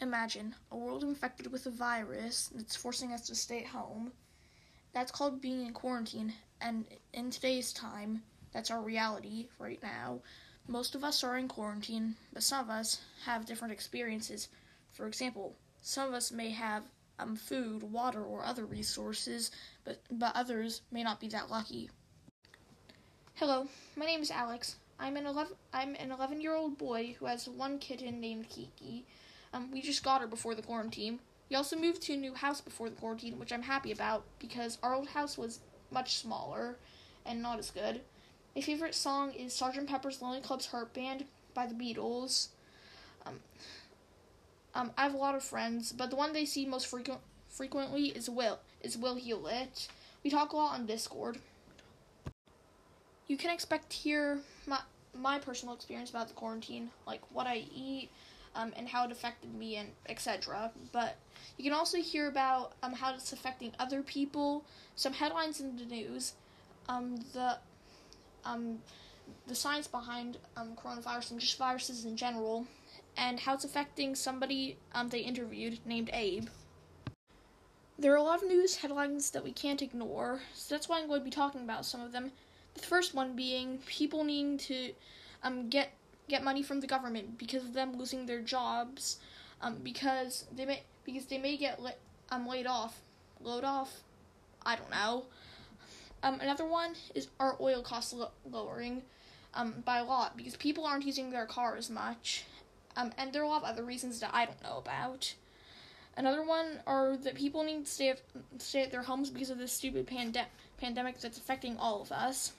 Imagine a world infected with a virus that's forcing us to stay at home. That's called being in quarantine, and in today's time, that's our reality right now. Most of us are in quarantine, but some of us have different experiences. For example, some of us may have um, food, water, or other resources, but, but others may not be that lucky. Hello, my name is Alex. I'm an 11, I'm an 11 year old boy who has one kitten named Kiki. Um, we just got her before the quarantine. We also moved to a new house before the quarantine, which I'm happy about because our old house was much smaller and not as good. My favorite song is Sgt. Pepper's Lonely Club's Heart Band by the Beatles. Um, um, I have a lot of friends, but the one they see most frequent, frequently is Will. Is Will Hewlett. We talk a lot on Discord. You can expect to hear my my personal experience about the quarantine, like what I eat, um, and how it affected me and etc. But you can also hear about um, how it's affecting other people, some headlines in the news, um, the um, the science behind um, coronavirus and just viruses in general, and how it's affecting somebody um, they interviewed named Abe. There are a lot of news headlines that we can't ignore, so that's why I'm going to be talking about some of them. The first one being people needing to um, get get money from the government because of them losing their jobs, um, because they may because they may get um laid off, load off, I don't know. Um, another one is our oil costs lo- lowering, um, by a lot because people aren't using their car as much, um, and there are a lot of other reasons that I don't know about. Another one are that people need to stay at, stay at their homes because of this stupid pande- pandemic that's affecting all of us.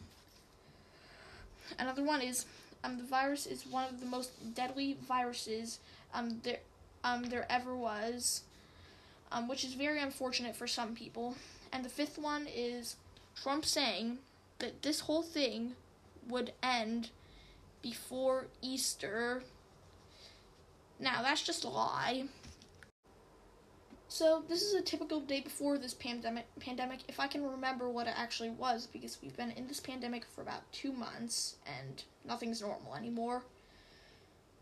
Another one is um, the virus is one of the most deadly viruses um, there um, there ever was, um, which is very unfortunate for some people. And the fifth one is Trump saying that this whole thing would end before Easter. Now, that's just a lie. So, this is a typical day before this pandemic pandemic if I can remember what it actually was because we've been in this pandemic for about 2 months and nothing's normal anymore.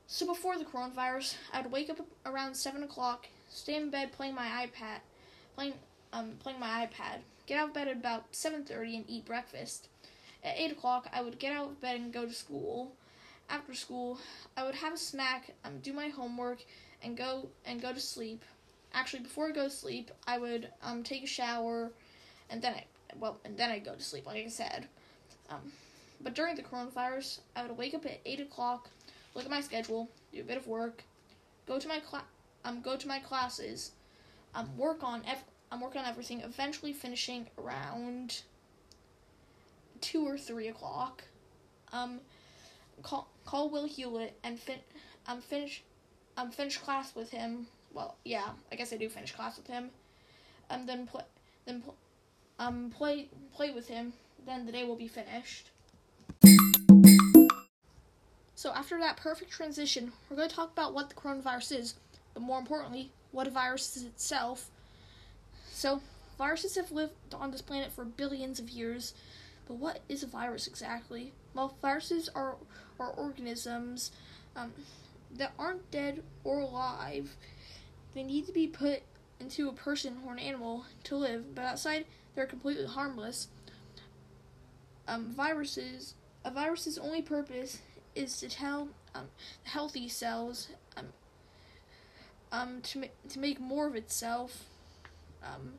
So before the coronavirus, I'd wake up around seven o'clock, stay in bed playing my iPad, playing um playing my iPad, get out of bed at about seven thirty and eat breakfast. At eight o'clock, I would get out of bed and go to school. After school, I would have a snack, um, do my homework, and go and go to sleep. Actually, before I go to sleep, I would um take a shower, and then I well and then I go to sleep, like I said. Um, but during the coronavirus, I would wake up at eight o'clock, look at my schedule, do a bit of work, go to my cla- um go to my classes, um work on ev- um work on everything. Eventually finishing around two or three o'clock. Um, call call Will Hewlett and fin um finish um finish class with him. Well, yeah, I guess I do finish class with him. Um, then play then pl- um play play with him. Then the day will be finished. So, after that perfect transition, we're going to talk about what the coronavirus is, but more importantly, what a virus is itself. So, viruses have lived on this planet for billions of years, but what is a virus exactly? Well, viruses are, are organisms um, that aren't dead or alive. They need to be put into a person or an animal to live, but outside, they're completely harmless. Um, viruses, a virus's only purpose is to tell um, healthy cells um, um, to, ma- to make more of itself. Um,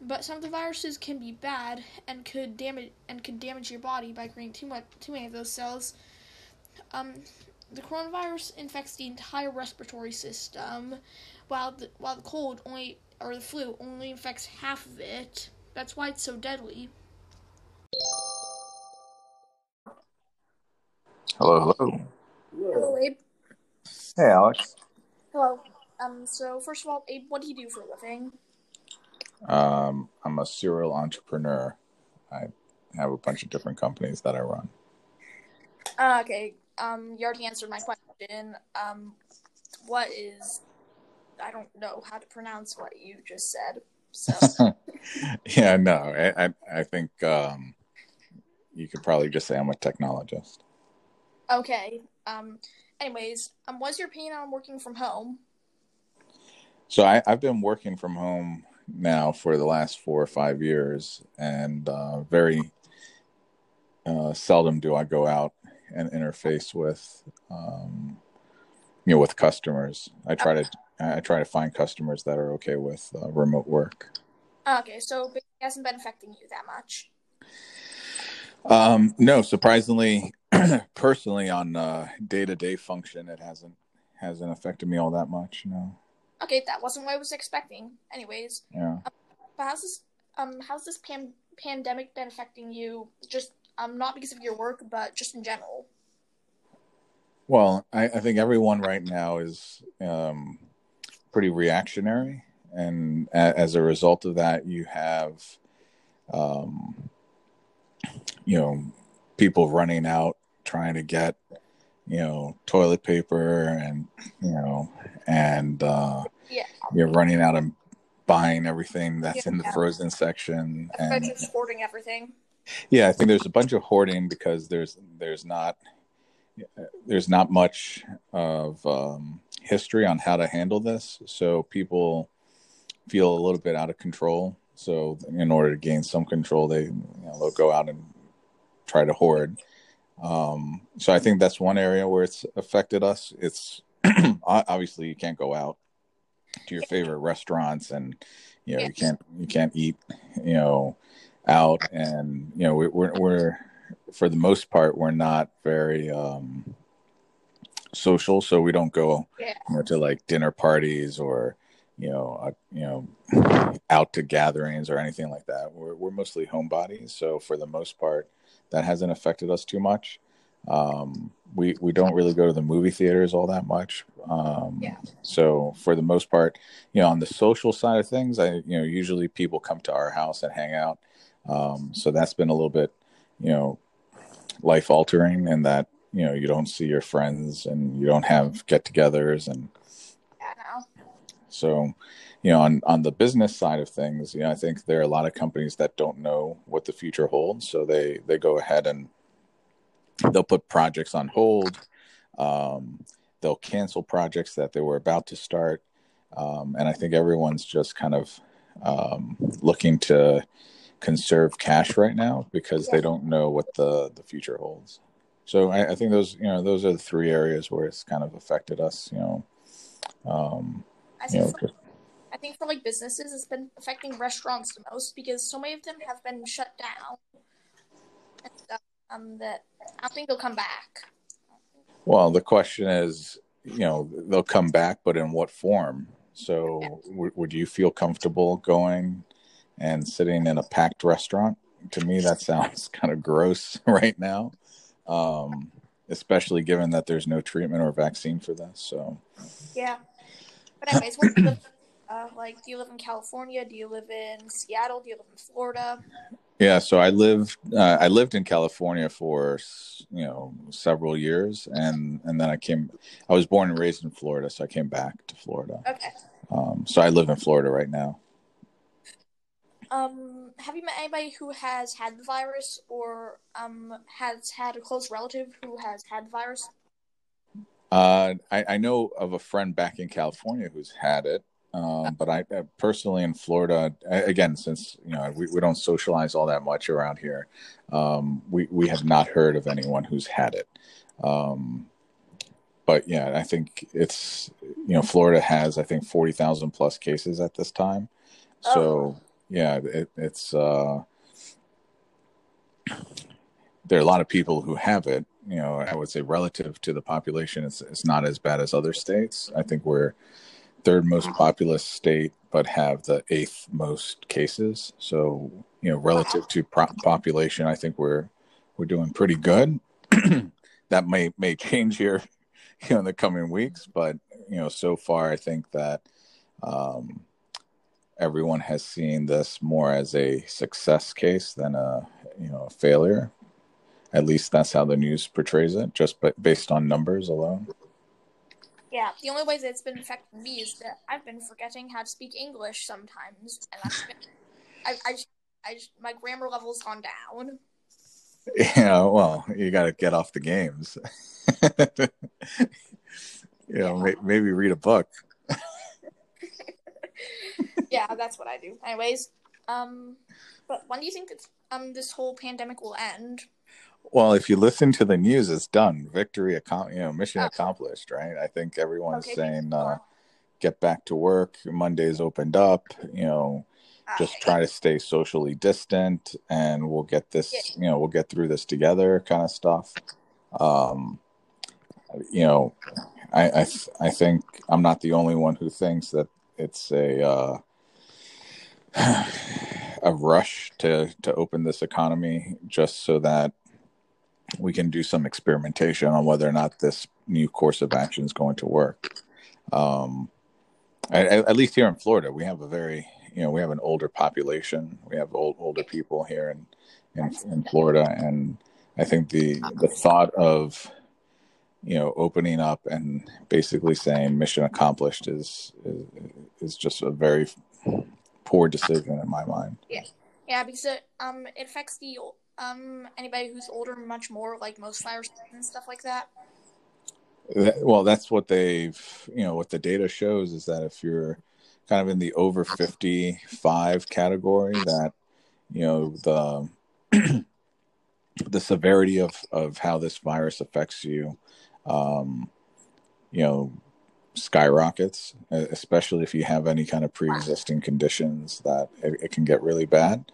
but some of the viruses can be bad and could damage and could damage your body by creating too much too many of those cells. Um, the coronavirus infects the entire respiratory system, while the while the cold only or the flu only infects half of it. That's why it's so deadly. Hello, hello. Hello, Abe. Hey, Alex. Hello. Um. So first of all, Abe, what do you do for a living? Um, I'm a serial entrepreneur. I have a bunch of different companies that I run. Uh, okay. Um. You already answered my question. Um. What is? I don't know how to pronounce what you just said. So. yeah, no, I, I, I think um, you could probably just say I'm a technologist. okay. Um. Anyways, um, what's your opinion on working from home? So I, I've been working from home now for the last four or five years, and uh, very uh, seldom do I go out and interface with, um, you know, with customers. I try to I try to find customers that are okay with uh, remote work. Okay, so it hasn't been affecting you that much. Um, no, surprisingly, personally, on day to day function, it hasn't hasn't affected me all that much. No. Okay, that wasn't what I was expecting. Anyways. Yeah. Um, but how's this um how's this pan- pandemic been affecting you? Just um not because of your work, but just in general. Well, I, I think everyone right now is um, pretty reactionary, and a- as a result of that, you have, um, you know, people running out trying to get, you know, toilet paper and you know, and uh, Yeah. you're running out of buying everything that's in the Yeah. frozen section, and hoarding everything. Yeah, I think there's a bunch of hoarding because there's there's not there's not much of um, history on how to handle this, so people feel a little bit out of control. So in order to gain some control, they you know, they'll go out and try to hoard. Um, so I think that's one area where it's affected us. It's obviously you can't go out to your favorite restaurants and you know you can't you can't eat you know out and you know we, we're we're for the most part we're not very um social so we don't go Yeah. you know to like dinner parties or you know uh, you know out to gatherings or anything like that we're we're mostly homebodies so for the most part that hasn't affected us too much um we we don't really go to the movie theaters all that much um Yeah. so for the most part you know on the social side of things i you know usually people come to our house and hang out um so that's been a little bit you know life altering in that you know you don't see your friends and you don't have get-togethers and so you know on on the business side of things you know i think there are a lot of companies that don't know what the future holds. So they they go ahead and they'll put projects on hold. Um, they'll cancel projects that they were about to start. Um, and i think everyone's just kind of um, looking to conserve cash right now because they don't know what the the future holds so I, I think those you know those are the three areas where it's kind of affected us you know um, I you think know for, I think for like businesses, it's been affecting restaurants the most because so many of them have been shut down. And stuff, um, that I don't think they'll come back. well the question is you know they'll come back but in what form so w- would you feel comfortable going and sitting in a packed restaurant to me that sounds kind of gross right now um, especially given that there's no treatment or vaccine for this so Yeah. But anyways, where do you live? Uh, like, do you live in California? Do you live in Seattle? Do you live in Florida? Yeah, so I lived uh, I lived in California for you know several years, and and then I came. I was born and raised in Florida, so I came back to Florida. Okay. Um, so I live in Florida right now. Um, have you met anybody who has had the virus or um has had a close relative who has had the virus? Uh, I, I know of a friend back in California who's had it, um, but I uh, personally in Florida, again, since you know we, we don't socialize all that much around here, um, we we have not heard of anyone who's had it. Um, but yeah, I think it's you know Florida has I think forty thousand plus cases at this time, so yeah, it, it's uh, there are a lot of people who have it. You know, I would say relative to the population, it's it's not as bad as other states. I think we're third most populous state, but have the eighth most cases. So you know, relative to pro- population, I think we're we're doing pretty good. that may may change here, you know, in the coming weeks, but you know, so far, I think that um, everyone has seen this more as a success case than a you know a failure. At least that's how the news portrays it, just but based on numbers alone. Yeah, the only way that it's been affecting me is that I've been forgetting how to speak English sometimes, and I've been, I, I, I, my grammar level's gone down. Yeah, well, you got to get off the games. you know, may, maybe read a book. Yeah, that's what I do. Anyways, um, but when do you think that um this whole pandemic will end? Well, if you listen to the news, it's done. Victory, accom- you know, mission accomplished, right? I think everyone's Okay, saying, uh, get back to work. Monday's opened up. You know, just Uh, try to stay socially distant, and we'll get this. You know, we'll get through this together, kind of stuff. Um, you know, I I, I think I'm not the only one who thinks that it's a uh, a rush to to open this economy just so that we can do some experimentation on whether or not this new course of action is going to work. Um, at, at least here in Florida, we have a very you know we have an older population. We have old older people here in in, in Florida, and I think the the thought of you know opening up and basically saying mission accomplished is is, is just a very poor decision in my mind. yeah, Yeah, because it um it affects the um anybody who's older much more, like most viruses and stuff like that. That- Well, that's what they've, you know, what the data shows is that if you're kind of in the over 55 category, that, you know, the, the severity of, of how this virus affects you, um, you know, skyrockets, especially if you have any kind of pre-existing conditions that it, it can get really bad.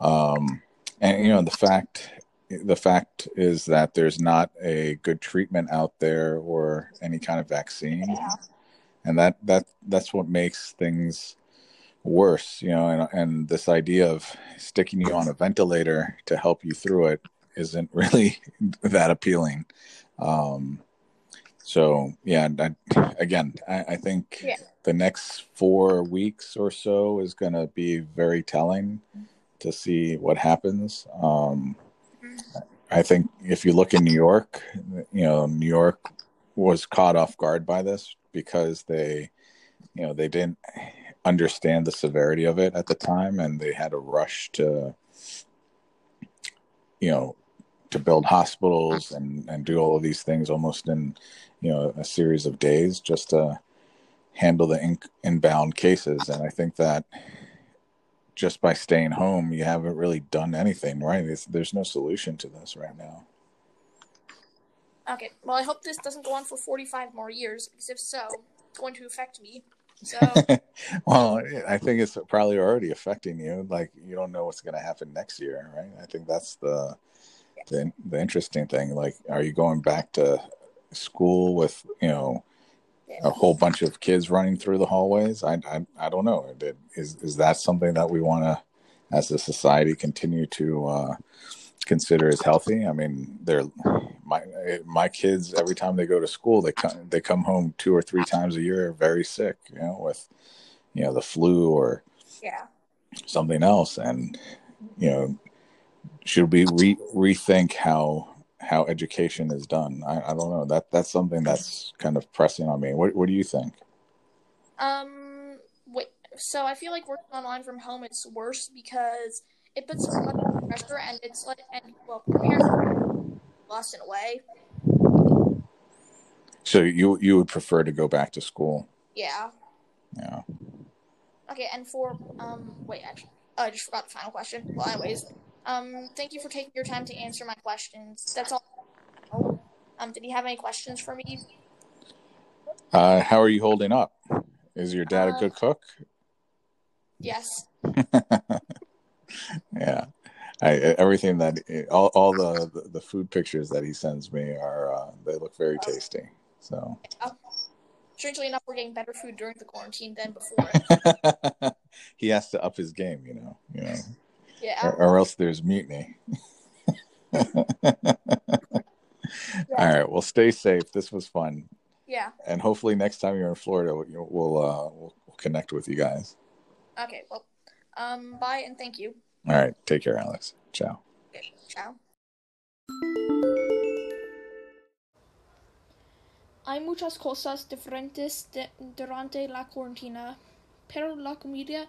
Um, and, you know, the fact, the fact is that there's not a good treatment out there or any kind of vaccine Yeah. and that that that's what makes things worse you know and, and this idea of sticking you on a ventilator to help you through it isn't really that appealing um so yeah I, again I, I think Yeah. the next four weeks or so is going to be very telling to see what happens um I think if you look in New York, you know, New York was caught off guard by this because they, you know, they didn't understand the severity of it at the time and they had a rush to, you know, to build hospitals and, and do all of these things almost in, you know, a series of days just to handle the in, inbound cases. And I think that just by staying home, you haven't really done anything, right? It's, there's no solution to this right now. Okay, well, I hope this doesn't go on for 45 more years, because if so, it's going to affect me. So, well, I think it's probably already affecting you. Like you don't know what's going to happen next year, right? I think that's the, the the interesting thing. Like, are you going back to school with you know a whole bunch of kids running through the hallways? I I, I don't know. Is is that something that we want to, as a society, continue to uh, consider as healthy? I mean, they're my my kids every time they go to school, they come they come home two or three times a year very sick, you know, with you know the flu or yeah. something else, and you know, should we re- rethink how how education is done? I, I don't know. That that's something that's kind of pressing on me. What what do you think? Um, wait, so I feel like working online from home is worse because it puts so much pressure and it's like, and well, parents lost in a way. So you you would prefer to go back to school? Yeah. Yeah. Okay, and for um, wait, actually, oh, I just forgot the final question. Well, anyways, um, thank you for taking your time to answer my questions. That's all. Um, did you have any questions for me? Uh, how are you holding up? Is your dad a Uh, good cook? Yes. yeah. I, everything that all, all the, the the food pictures that he sends me are uh, they look very tasty. So Strangely enough, we're getting better food during the quarantine than before. he has to up his game, you know, you know, Yeah. or, or else there's mutiny. All right, well, stay safe. This was fun, Yeah. and hopefully next time you're in Florida, we'll we'll, uh, we'll, we'll connect with you guys. Okay. Well, um, bye and thank you. All right, take care, Alex. Ciao. Okay. Ciao. Hay muchas cosas diferentes de- durante la cuarentena, pero la comida,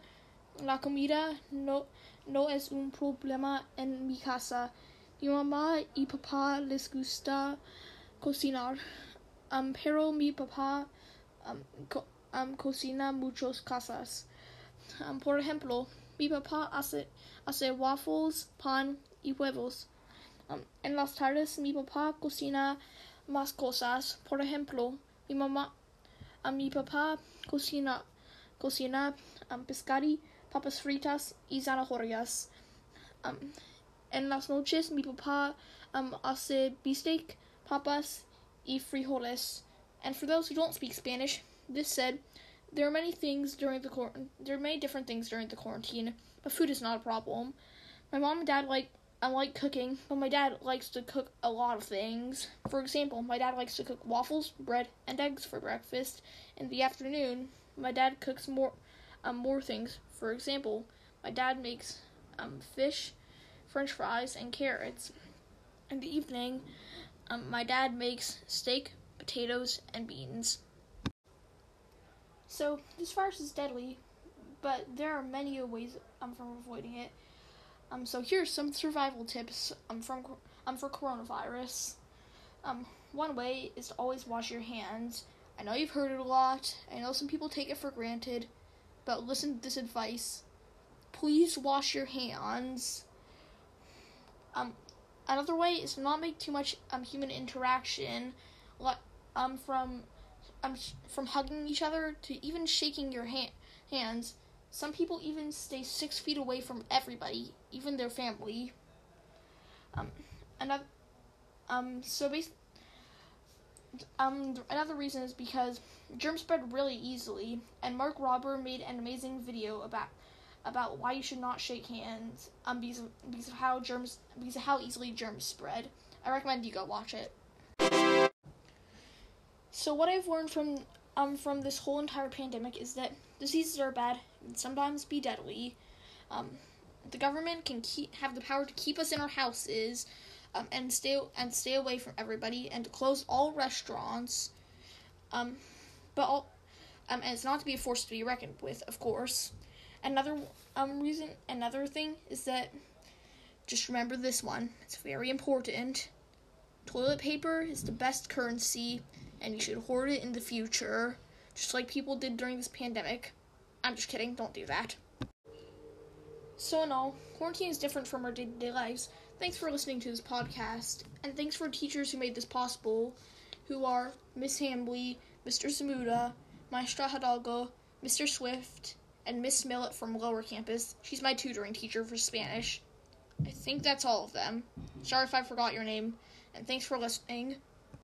la comida no, no es un problema en mi casa. Mi mamá y papá les gusta cocinar, um, pero mi papá um, um, cocina muchas cosas. por ejemplo, mi papá hace, waffles, pan y huevos. En las tardes mi papá cocina más cosas. Por ejemplo, mi mamá, a mi papá cocina, cocina papas fritas y zanahorias. Um, en las noches mi papá um, hace bistec, papas y frijoles. And for those who don't speak Spanish, this said, there are many things during the quar- there are many different things during the quarantine, but food is not a problem. My mom and dad like I like cooking, but my dad likes to cook a lot of things. For example, my dad likes to cook waffles, bread, and eggs for breakfast. In the afternoon, my dad cooks more um, more things. For example, my dad makes um, fish, french fries, and carrots. In the evening, um, my dad makes steak, potatoes, and beans. So, this virus is deadly, but there are many ways um, from avoiding it. Um, so here's some survival tips um, from um, for coronavirus. Um, one way is to always wash your hands. I know you've heard it a lot. I know some people take it for granted, but listen to this advice. Please wash your hands. Um, another way is to not make too much um, human interaction, like um, from um, from hugging each other to even shaking your hand hands. Some people even stay six feet away from everybody, even their family. Um, another, um, so bas- um, another reason is because germs spread really easily, and Mark Rober made an amazing video about about why you should not shake hands, um, because of, because of how germs, because of how easily germs spread. I recommend you go watch it. So what I've learned from um from this whole entire pandemic is that diseases are bad and sometimes be deadly. Um, the government can keep have the power to keep us in our houses, um, and stay and stay away from everybody and close all restaurants. Um, but all, um, and it's not to be a force to be reckoned with, of course. Another um reason, another thing is that just remember this one. It's very important. Toilet paper is the best currency, and you should hoard it in the future, just like people did during this pandemic. I'm just kidding, don't do that. So, in all, quarantine is different from our day to day lives. Thanks for listening to this podcast, and thanks for teachers who made this possible, who are Miss Hambley, Mr. Zamuda, Maestra Hidalgo, Mr. Swift, and Miss Millet from Lower Campus. She's my tutoring teacher for Spanish. I think that's all of them. Sorry if I forgot your name, and thanks for listening.